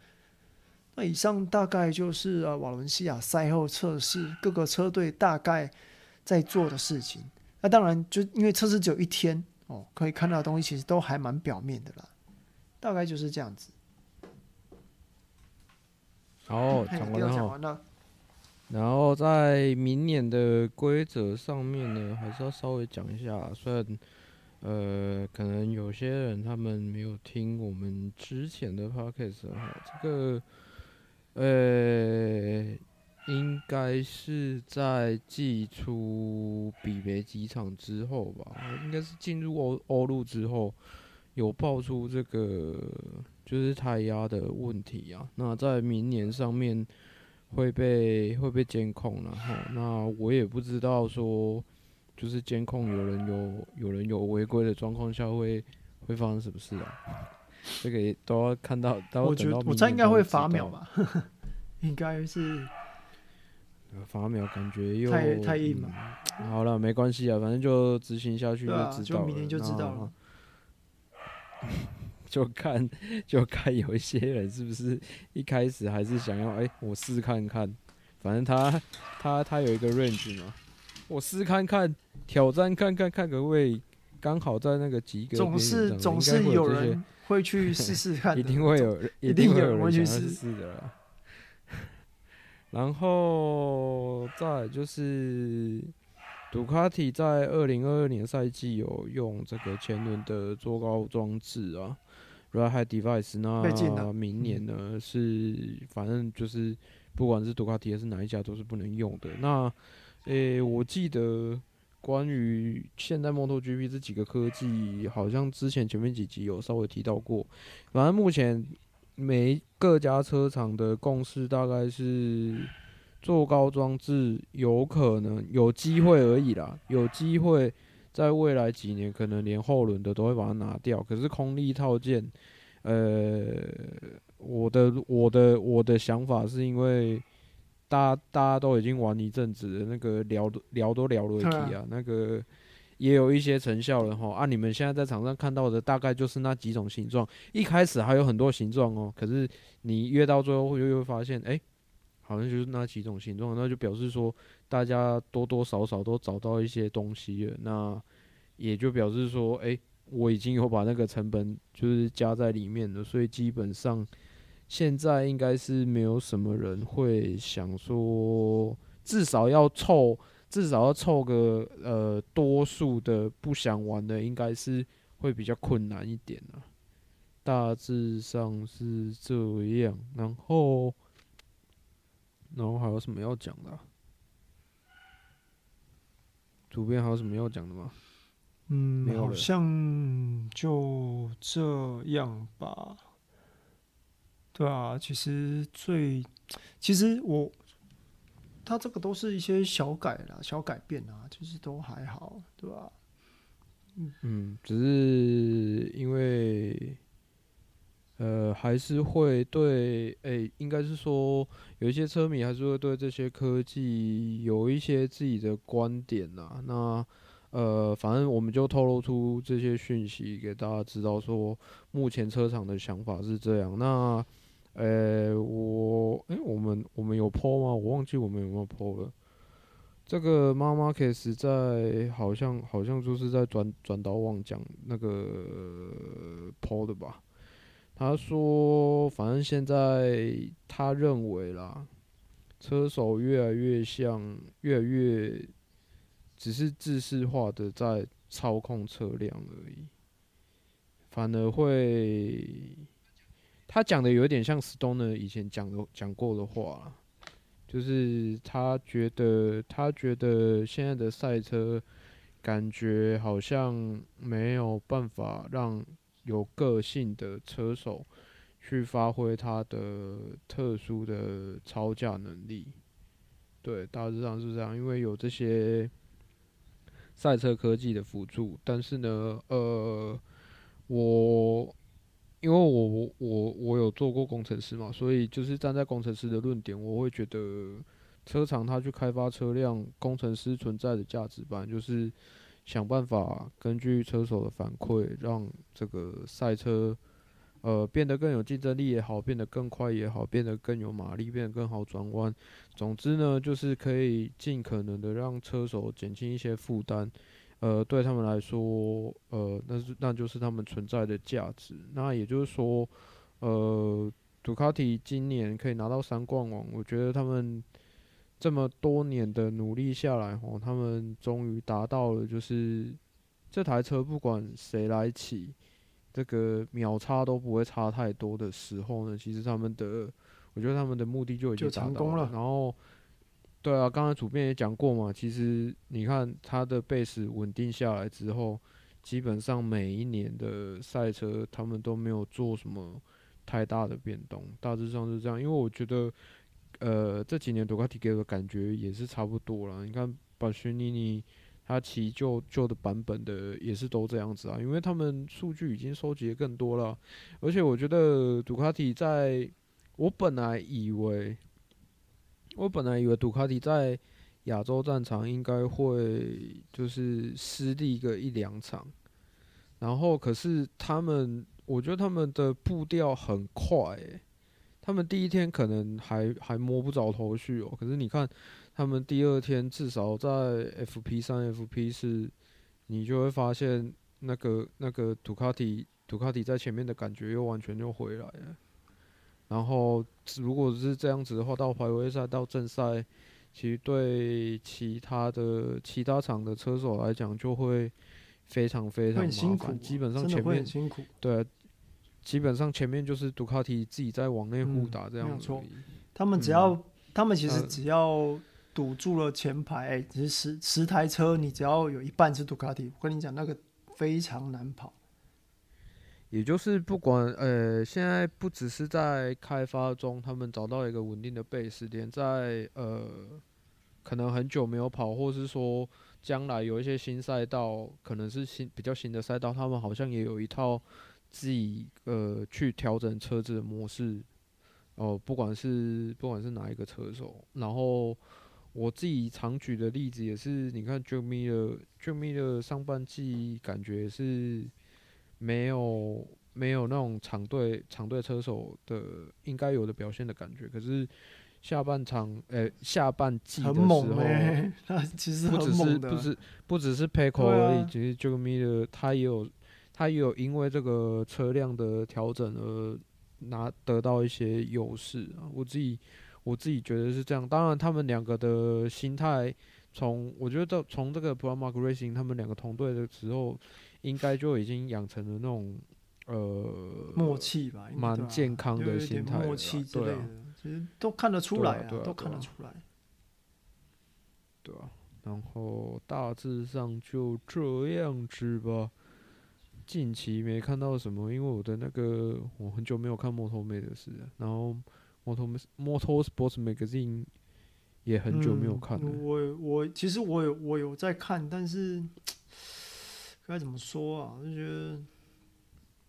B: 那以上大概就是呃瓦伦西亚赛后测试各个车队大概在做的事情。那当然就因为测试只有一天哦，可以看到的东西其实都还蛮表面的啦。大概就是这样子。
A: 好，讲完了，讲完了。然后在明年的规则上面呢，还是要稍微讲一下，虽然。呃，可能有些人他们没有听我们之前的 podcast 哈，这个呃，应该是在季初比没几场之后吧，应该是进入欧欧陆之后有爆出这个就是胎压的问题啊。那在明年上面会被会被监控了哈，那我也不知道说。就是监控有人有有人有违规的状况下会会发生什么事啊？这个都要看到，到
B: 我觉得我猜应该会罚秒吧，[laughs] 应该是
A: 罚秒，感觉又
B: 太太硬了。
A: 好了，没关系啊，反正就执行下去就知道了，啊，就
B: 明天就知道了。[laughs]
A: 就看 [laughs] 就看有一些人是不是一开始还是想要哎，欸，我试看看，反正他他他有一个 range 嘛。我试看看，挑战看看看可不可以刚好在那个及格。
B: 总是总是有人会去试试看，[laughs]
A: 一定会有，一定会有人去试试的啦。然后再就是，杜卡迪在二零二二年赛季有用这个前轮的坐高装置啊，Ride Height Device。那明年呢是，反正就是不管是杜卡迪还是哪一家都是不能用的。那诶、欸，我记得关于现代 MotoGP 这几个科技，好像之前前面几集有稍微提到过。反正目前每各家车厂的共识大概是做高装置有可能有机会而已啦，有机会在未来几年，可能连后轮的都会把它拿掉。可是空力套件，呃，我的我的我的想法是因为大家大家都已经玩一阵子了，那个聊聊都聊了一啊，那个也有一些成效了哈。啊，你们现在在场上看到的大概就是那几种形状，一开始还有很多形状哦，可是你越到最后会又会发现，哎、好像就是那几种形状，那就表示说大家多多少少都找到一些东西了。那也就表示说，哎、我已经有把那个成本就是加在里面了，所以基本上现在应该是没有什么人会想说，至少要凑，至少要凑个呃多数的不想玩的，应该是会比较困难一点啊。大致上是这样，然后。然后还有什么要讲的啊？主编还有什么要讲的吗？
B: 嗯，好像就这样吧。对啊，其实最，其实我，他这个都是一些小改啦，小改变啊，其实都还好，对吧？
A: 嗯，只是因为。呃，还是会对，诶、欸，应该是说有一些车迷还是会对这些科技有一些自己的观点呐。那，呃，反正我们就透露出这些讯息给大家知道，说目前车厂的想法是这样。那，呃、我，诶、我们我们有 po 吗？我忘记我们有没有 po 了。这个妈妈 case 在好像好像就是在转转导网讲那个 po 的吧。他说：“反正现在他认为啦，车手越来越像，越来越只是制式化的在操控车辆而已，反而会他讲的有点像 Stoner 以前讲的讲过的话，就是他觉得他觉得现在的赛车感觉好像没有办法让。”有个性的车手去发挥他的特殊的超驾能力，对，大致上是这样。因为有这些赛车科技的辅助，但是呢，呃，我因为我我我我有做过工程师嘛，所以就是站在工程师的论点，我会觉得车厂他去开发车辆，工程师存在的价值吧，就是。想办法根据车手的反馈，让这个赛车，呃，变得更有竞争力也好，变得更快也好，变得更有马力，变得更好转弯。总之呢，就是可以尽可能的让车手减轻一些负担，呃，对他们来说，呃，那是那就是他们存在的价值。那也就是说，呃，杜卡迪今年可以拿到三冠王，我觉得他们。这么多年的努力下来，哦，他们终于达到了，就是这台车不管谁来骑，这个秒差都不会差太多的时候呢，其实他们的，我觉得他们的目的就已经达到了。然后，对啊，刚才主编也讲过嘛，其实你看他的 base 稳定下来之后，基本上每一年的赛车他们都没有做什么太大的变动，大致上是这样。因为我觉得。呃，这几年杜卡迪给我的感觉也是差不多了。你看，巴逊尼尼他骑旧旧的版本的也是都这样子啊，因为他们数据已经收集的更多了。而且我觉得杜卡迪在，我本来以为，我本来以为杜卡迪在亚洲战场应该会就是失利个一两场，然后可是他们，我觉得他们的步调很快，欸。他们第一天可能还还摸不着头绪哦，可是你看，他们第二天至少在 FP 三、FP 四，你就会发现那个那个杜卡迪杜卡迪在前面的感觉又完全就回来了。然后如果是这样子的话，到排位赛到正赛，其实对其他的其他场的车手来讲就会非常非常麻烦，基本上前面对。基本上前面就是杜卡迪自己在往内互打这样子，嗯，
B: 他们只要，嗯、他们其实只要堵住了前排，只是十十台车，你只要有一半是杜卡迪，我跟你讲，那个非常难跑。
A: 也就是不管呃，现在不只是在开发中，他们找到一个稳定的 base 点，在呃，可能很久没有跑，或是说将来有一些新赛道，可能是新比较新的赛道，他们好像也有一套自己呃去调整车子的模式。哦，不管是不管是哪一个车手，然后我自己常举的例子也是，你看 JUMI 的 JUMI 的上半季感觉是没有没有那种场队场队车手的应该有的表现的感觉，可是下半场，诶、欸，下半季的时候，[laughs]
B: 他其实
A: 不只是不是不只是 Pecco 而已，其实 Miller 他也有他也有因为这个车辆的调整而。拿得到一些优势啊，我自己我自己觉得是这样。当然，他们两个的心态，从我觉得从这个 Pro Mac Racing 他们两个同队的时候，应该就已经养成了那种呃
B: 默契吧，
A: 蛮健康的心态，
B: 默契之类的，其实都看得出来啊，都看得出来。
A: 对啊，然后大致上就这样子吧。近期没看到什么，因为我的那个我很久没有看摩托妹的事，然后摩托 Motorsports Magazine 也很久没有看了。
B: 嗯、我我其实我有我有在看，但是该怎么说啊？就觉得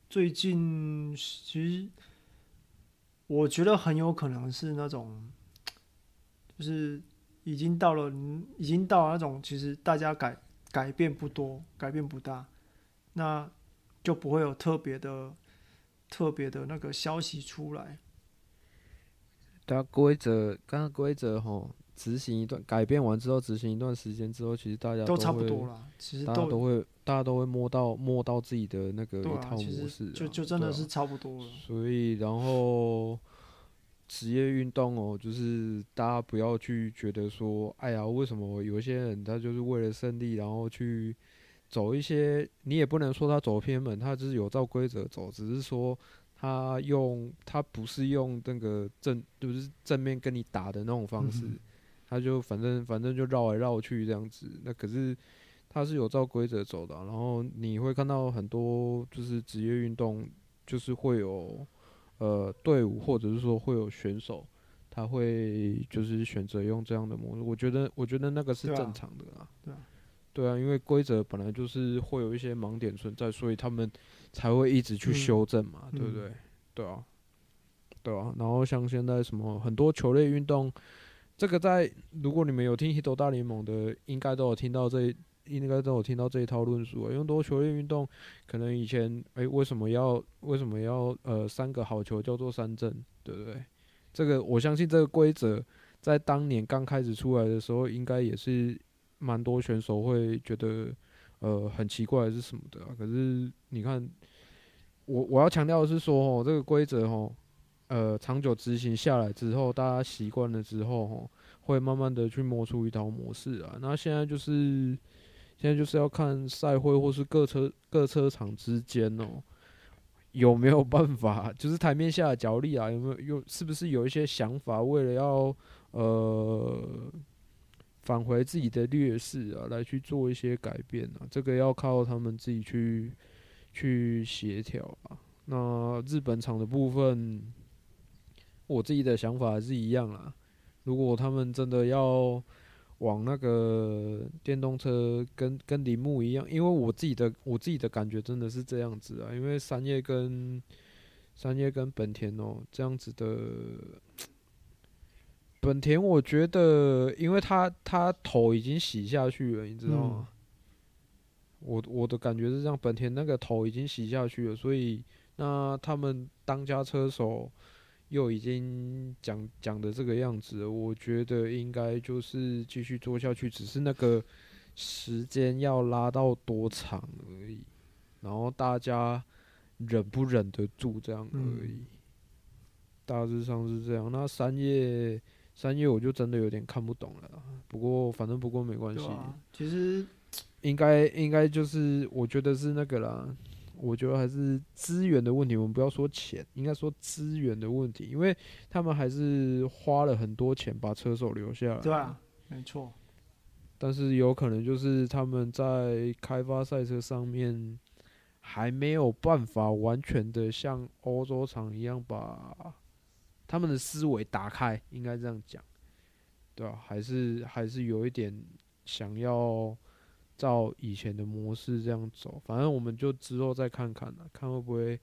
B: 最近其实我觉得很有可能是那种，就是已经到了已经到了那种，其实大家改改变不多，改变不大，那。就不会有特别的、特别的那个消息出来。
A: 它规则，刚刚规则吼，执行一段改变完之后，执行一段时间之后，其实大家都，
B: 都差不多了。其实
A: 大家都会，大家都会摸到摸到自己的那个一套模式，啊，
B: 就就真的是差不多了。
A: 啊、所以，然后职业运动哦，就是大家不要去觉得说，哎呀，为什么有些人他就是为了胜利，然后去。走一些，你也不能说他走偏门，他就是有照规则走，只是说他用他不是用那个正，就是正面跟你打的那种方式，嗯、[laughs] 他就反正反正就绕来绕去这样子。那可是他是有照规则走的，然后你会看到很多就是职业运动，就是会有呃队伍或者是说会有选手，他会就是选择用这样的模式。我觉得我觉得那个是正常的啦。
B: 对啊。对啊
A: 对啊，因为规则本来就是会有一些盲点存在，所以他们才会一直去修正嘛，嗯、对不对？对啊，对啊。然后像现在什么很多球类运动，这个在如果你们有听《Hito 大联盟》的，应该都有听到这，应该都有听到这一套论述啊。因为多球类运动，可能以前哎，为什么要为什么要呃三个好球叫做三振，对不对？这个我相信这个规则在当年刚开始出来的时候，应该也是。蛮多选手会觉得，呃，很奇怪是什么的啊？可是你看，我我要强调的是说，哦，这个规则，哦，呃，长久执行下来之后，大家习惯了之后，哦，会慢慢的去摸出一套模式啊。那现在就是，现在就是要看赛会或是各车各车厂之间哦，有没有办法，就是台面下的角力啊，有没有有是不是有一些想法，为了要呃。返回自己的劣势啊，来去做一些改变啊，这个要靠他们自己去去协调啊。那日本厂的部分，我自己的想法还是一样啦。如果他们真的要往那个电动车跟跟铃木一样，因为我自己的我自己的感觉真的是这样子啊，因为三叶跟三叶跟本田哦、喔、这样子的。本田，我觉得，因为他他头已经洗下去了，你知道吗？嗯、我我的感觉是这样，本田那个头已经洗下去了，所以那他们当家车手又已经讲讲的这个样子，我觉得应该就是继续做下去，只是那个时间要拉到多长而已，然后大家忍不忍得住这样而已，嗯、大致上是这样。那三页。三页我就真的有点看不懂了，不过反正不过没关系。
B: 其实
A: 应该应该就是我觉得是那个啦，我觉得还是资源的问题。我们不要说钱，应该说资源的问题，因为他们还是花了很多钱把车手留下来。
B: 对啊，没错。
A: 但是有可能就是他们在开发赛车上面还没有办法完全的像欧洲厂一样把。他们的思维打开，应该这样讲，对吧？还是还是有一点想要照以前的模式这样走，反正我们就之后再看看了，看会不会，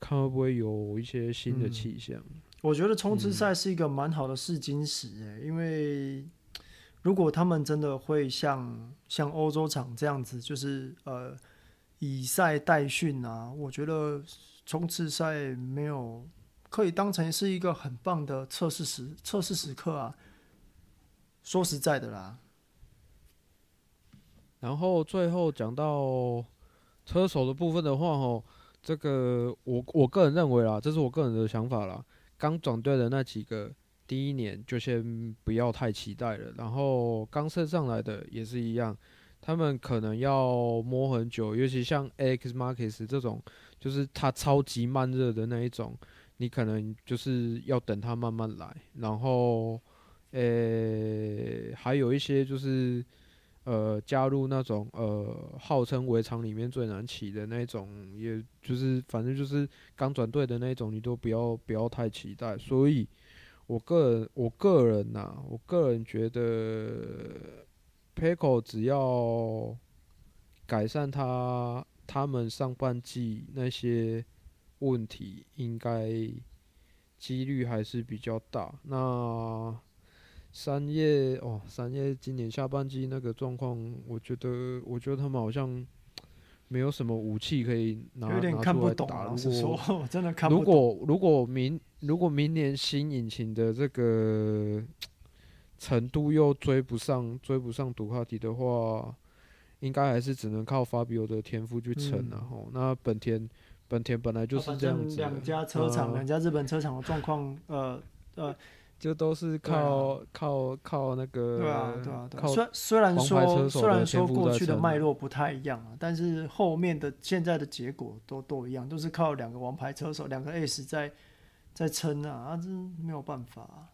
A: 看会不会有一些新的气象。嗯，
B: 我觉得冲刺赛是一个蛮好的试金石，欸，因为如果他们真的会像像欧洲场这样子，就是呃以赛代训啊，我觉得冲刺赛没有可以当成是一个很棒的测试时测试时刻啊。说实在的啦。
A: 然后最后讲到车手的部分的话，哦，这个我我个人认为啦，这是我个人的想法啦。刚转队的那几个，第一年就先不要太期待了。然后刚升上来的也是一样，他们可能要摸很久，尤其像 Alex Marquez 这种，就是他超级慢热的那一种，你可能就是要等他慢慢来。然后，呃，还有一些就是。呃，加入那种呃，号称围场里面最难骑的那种，也就是反正就是刚转队的那种，你都不要不要太期待。所以，我个人我个人呐、我个人觉得，Pecco 只要改善他他们上半季那些问题，应该几率还是比较大。那。三叶哦，三叶今年下半季那个状况，我觉得，我觉得他们好像没有什么武器可以拿拿出来打。如果
B: 真的看
A: 不懂，如果如果明如果明年新引擎的这个程度又追不上追不上杜卡迪的话，应该还是只能靠法比欧的天赋去撑了吼。那本田本田本来就是这样子，
B: 两家车厂两家日本车厂的状况，呃呃。
A: 就都是靠、啊、靠靠那个，
B: 对啊对啊对啊。虽虽然说虽然说过去的脉络不太一样啊，但是后面的现在的结果都都一样，都是靠两个王牌车手，两个 S 在在撑啊，啊，这没有办法、啊。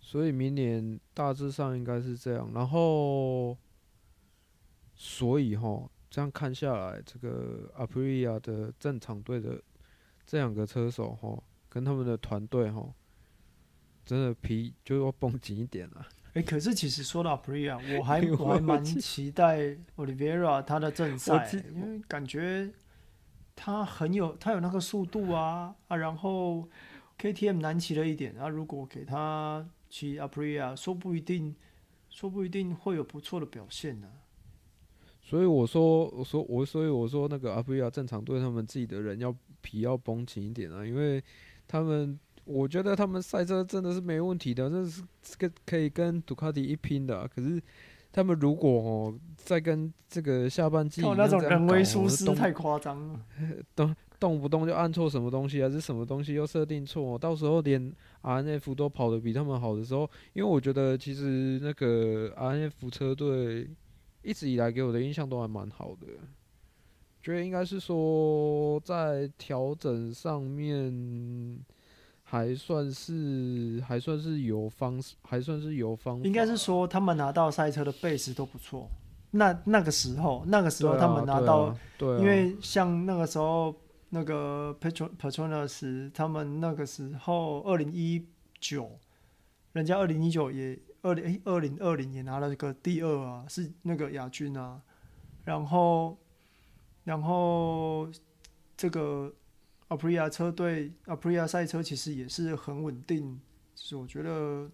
A: 所以明年大致上应该是这样，然后所以哈，这样看下来，这个 Aprilia 的正常队的这两个车手哈，跟他们的团队齁。真的皮就要绷紧一点了。
B: 哎，可是其实说到 Aprilia，我还 [laughs] 我还蛮期待 Oliveira 他的正赛，因为感觉他很有他有那个速度啊啊，然后 KTM 难骑了一点啊，如果给他骑 Aprilia，说不一定说不一定会有不错的表现呢、啊。
A: 所以我说我说我所以我说那个 Aprilia 正常对他们自己的人要皮要绷紧一点啊，因为他们。我觉得他们赛车真的是没问题的，这是这个可以跟杜卡迪一拼的。可是他们如果哦再跟这个下半季
B: 那种人为疏失太夸张了，[laughs]
A: 动动不动就按错什么东西，还是什么东西又设定错，到时候连 RNF 都跑得比他们好的时候，因为我觉得其实那个 RNF 车队一直以来给我的印象都还蛮好的，觉得应该是说在调整上面。还算是还算是有方式，还算是有方。
B: 应该是说他们拿到赛车的 base 都不错。那那个时候，那个时候他们拿到，
A: 对啊，对啊，
B: 因为像那个时候那个 Petro Petronas 他们那个时候二零一九，人家二零一九也二零二零二零也拿了个第二啊，是那个亚军啊。然后，然后这个。Aprilia 车队，Aprilia 赛车其实也是很稳定，就是我觉得，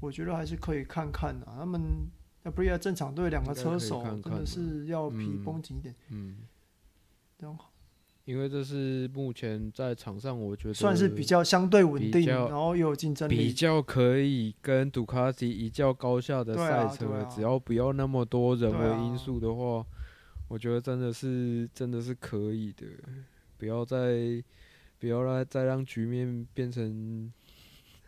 B: 我觉得还是可以看看啊。他们 Aprilia 正常队两个车手真的是要皮绷紧一点，
A: 嗯，嗯，因为这是目前在场上我觉得
B: 算是比较相对稳定，然后又有竞争力，
A: 比较可以跟杜卡迪一较高下的赛车，啊啊，只要不要那么多人为因素的话，啊，我觉得真的是真的是可以的。不要再，不要让再让局面变成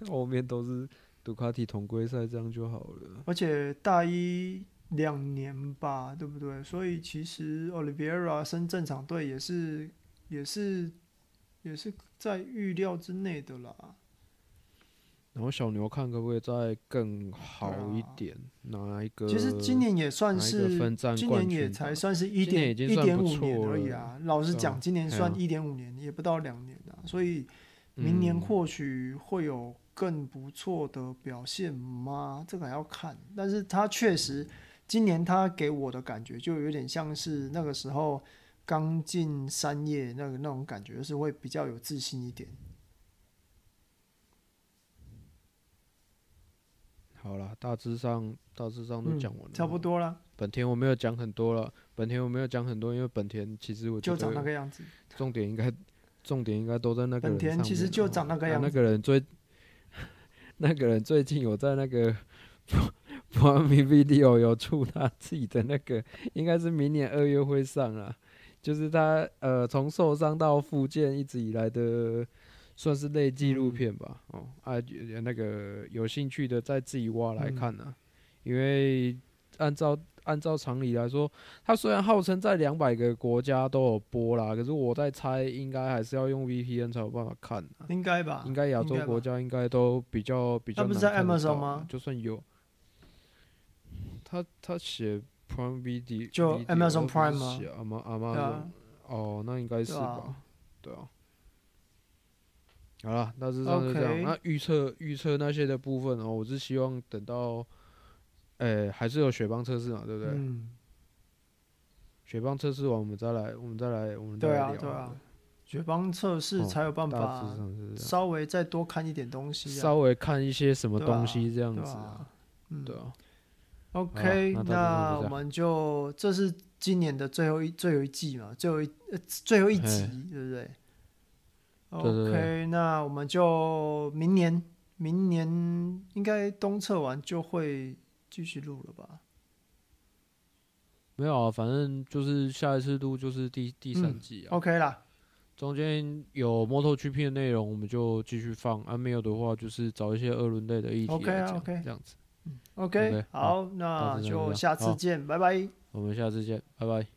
A: 后面都是杜卡迪同归赛这样就好了。
B: 而且大一两年吧，对不对？所以其实 Olivera 升正场队也是，也是，也是在预料之内的啦。
A: 然后小牛看可不可以再更好一点，拿一个。
B: 其实今年也算是，今年也才算是一点一点五年而已啊。老实讲，今年算一点五年，也不到两年啊。所以明年或许会有更不错的表现吗？这个还要看。但是他确实今年他给我的感觉就有点像是那个时候刚进三叶那个那种感觉，就是会比较有自信一点。
A: 好了，大致上大致上都讲完了，
B: 嗯，差不多了。
A: 本田我没有讲很多了，本田我没有讲很多，因为本田其实我
B: 就长那个样子。
A: 重点应该重点应该都在那个。
B: 本田其实就长那个样子。
A: 啊、那个人最 [laughs] 那个人最近有在那个 [laughs] Prime Video 有出他自己的那个，应该是明年二月会上了，就是他呃从受伤到复健一直以来的。算是类纪录片吧，嗯、哦，啊，那个有兴趣的再自己挖来看呢、因为按照按照常理来说，它虽然号称在两百个国家都有播啦，可是我在猜，应该还是要用 VPN 才有办法看、啊。
B: 应该吧？
A: 应该亚洲国家应该都比较比较。
B: 他不是在 Amazon 吗？
A: 就算有，他他写 Prime Video
B: 就 Amazon Prime 吗？
A: 阿妈阿妈，哦，那应该是吧？对啊。好了，大致上是这样。Okay. 那预测预测那些的部分哦，我是希望等到，诶、欸，还是有雪邦测试嘛，对不对？嗯。雪邦测试完，我们再来，我们再来，我们再来聊。对啊，对啊。
B: 雪邦测试才有办法稍微再多看一点东西，
A: 稍微看一些什么东西这样子啊。嗯，对啊。
B: OK，那，我们就这是今年的最后一最后一季嘛，最后一呃最后一集，对不对对对对，那我们就明年，明年应该东测完就会继续录了吧？
A: 没有啊，反正就是下一次录就是第第三季啊。
B: 嗯、OK 啦，
A: 中间有 MotoGP 的内容，我们就继续放；啊，没有的话，就是找一些二轮类的议题。OK 啊，OK，这样子。
B: OK，, 好，那就下次见，拜拜。
A: 我们下次见，拜拜。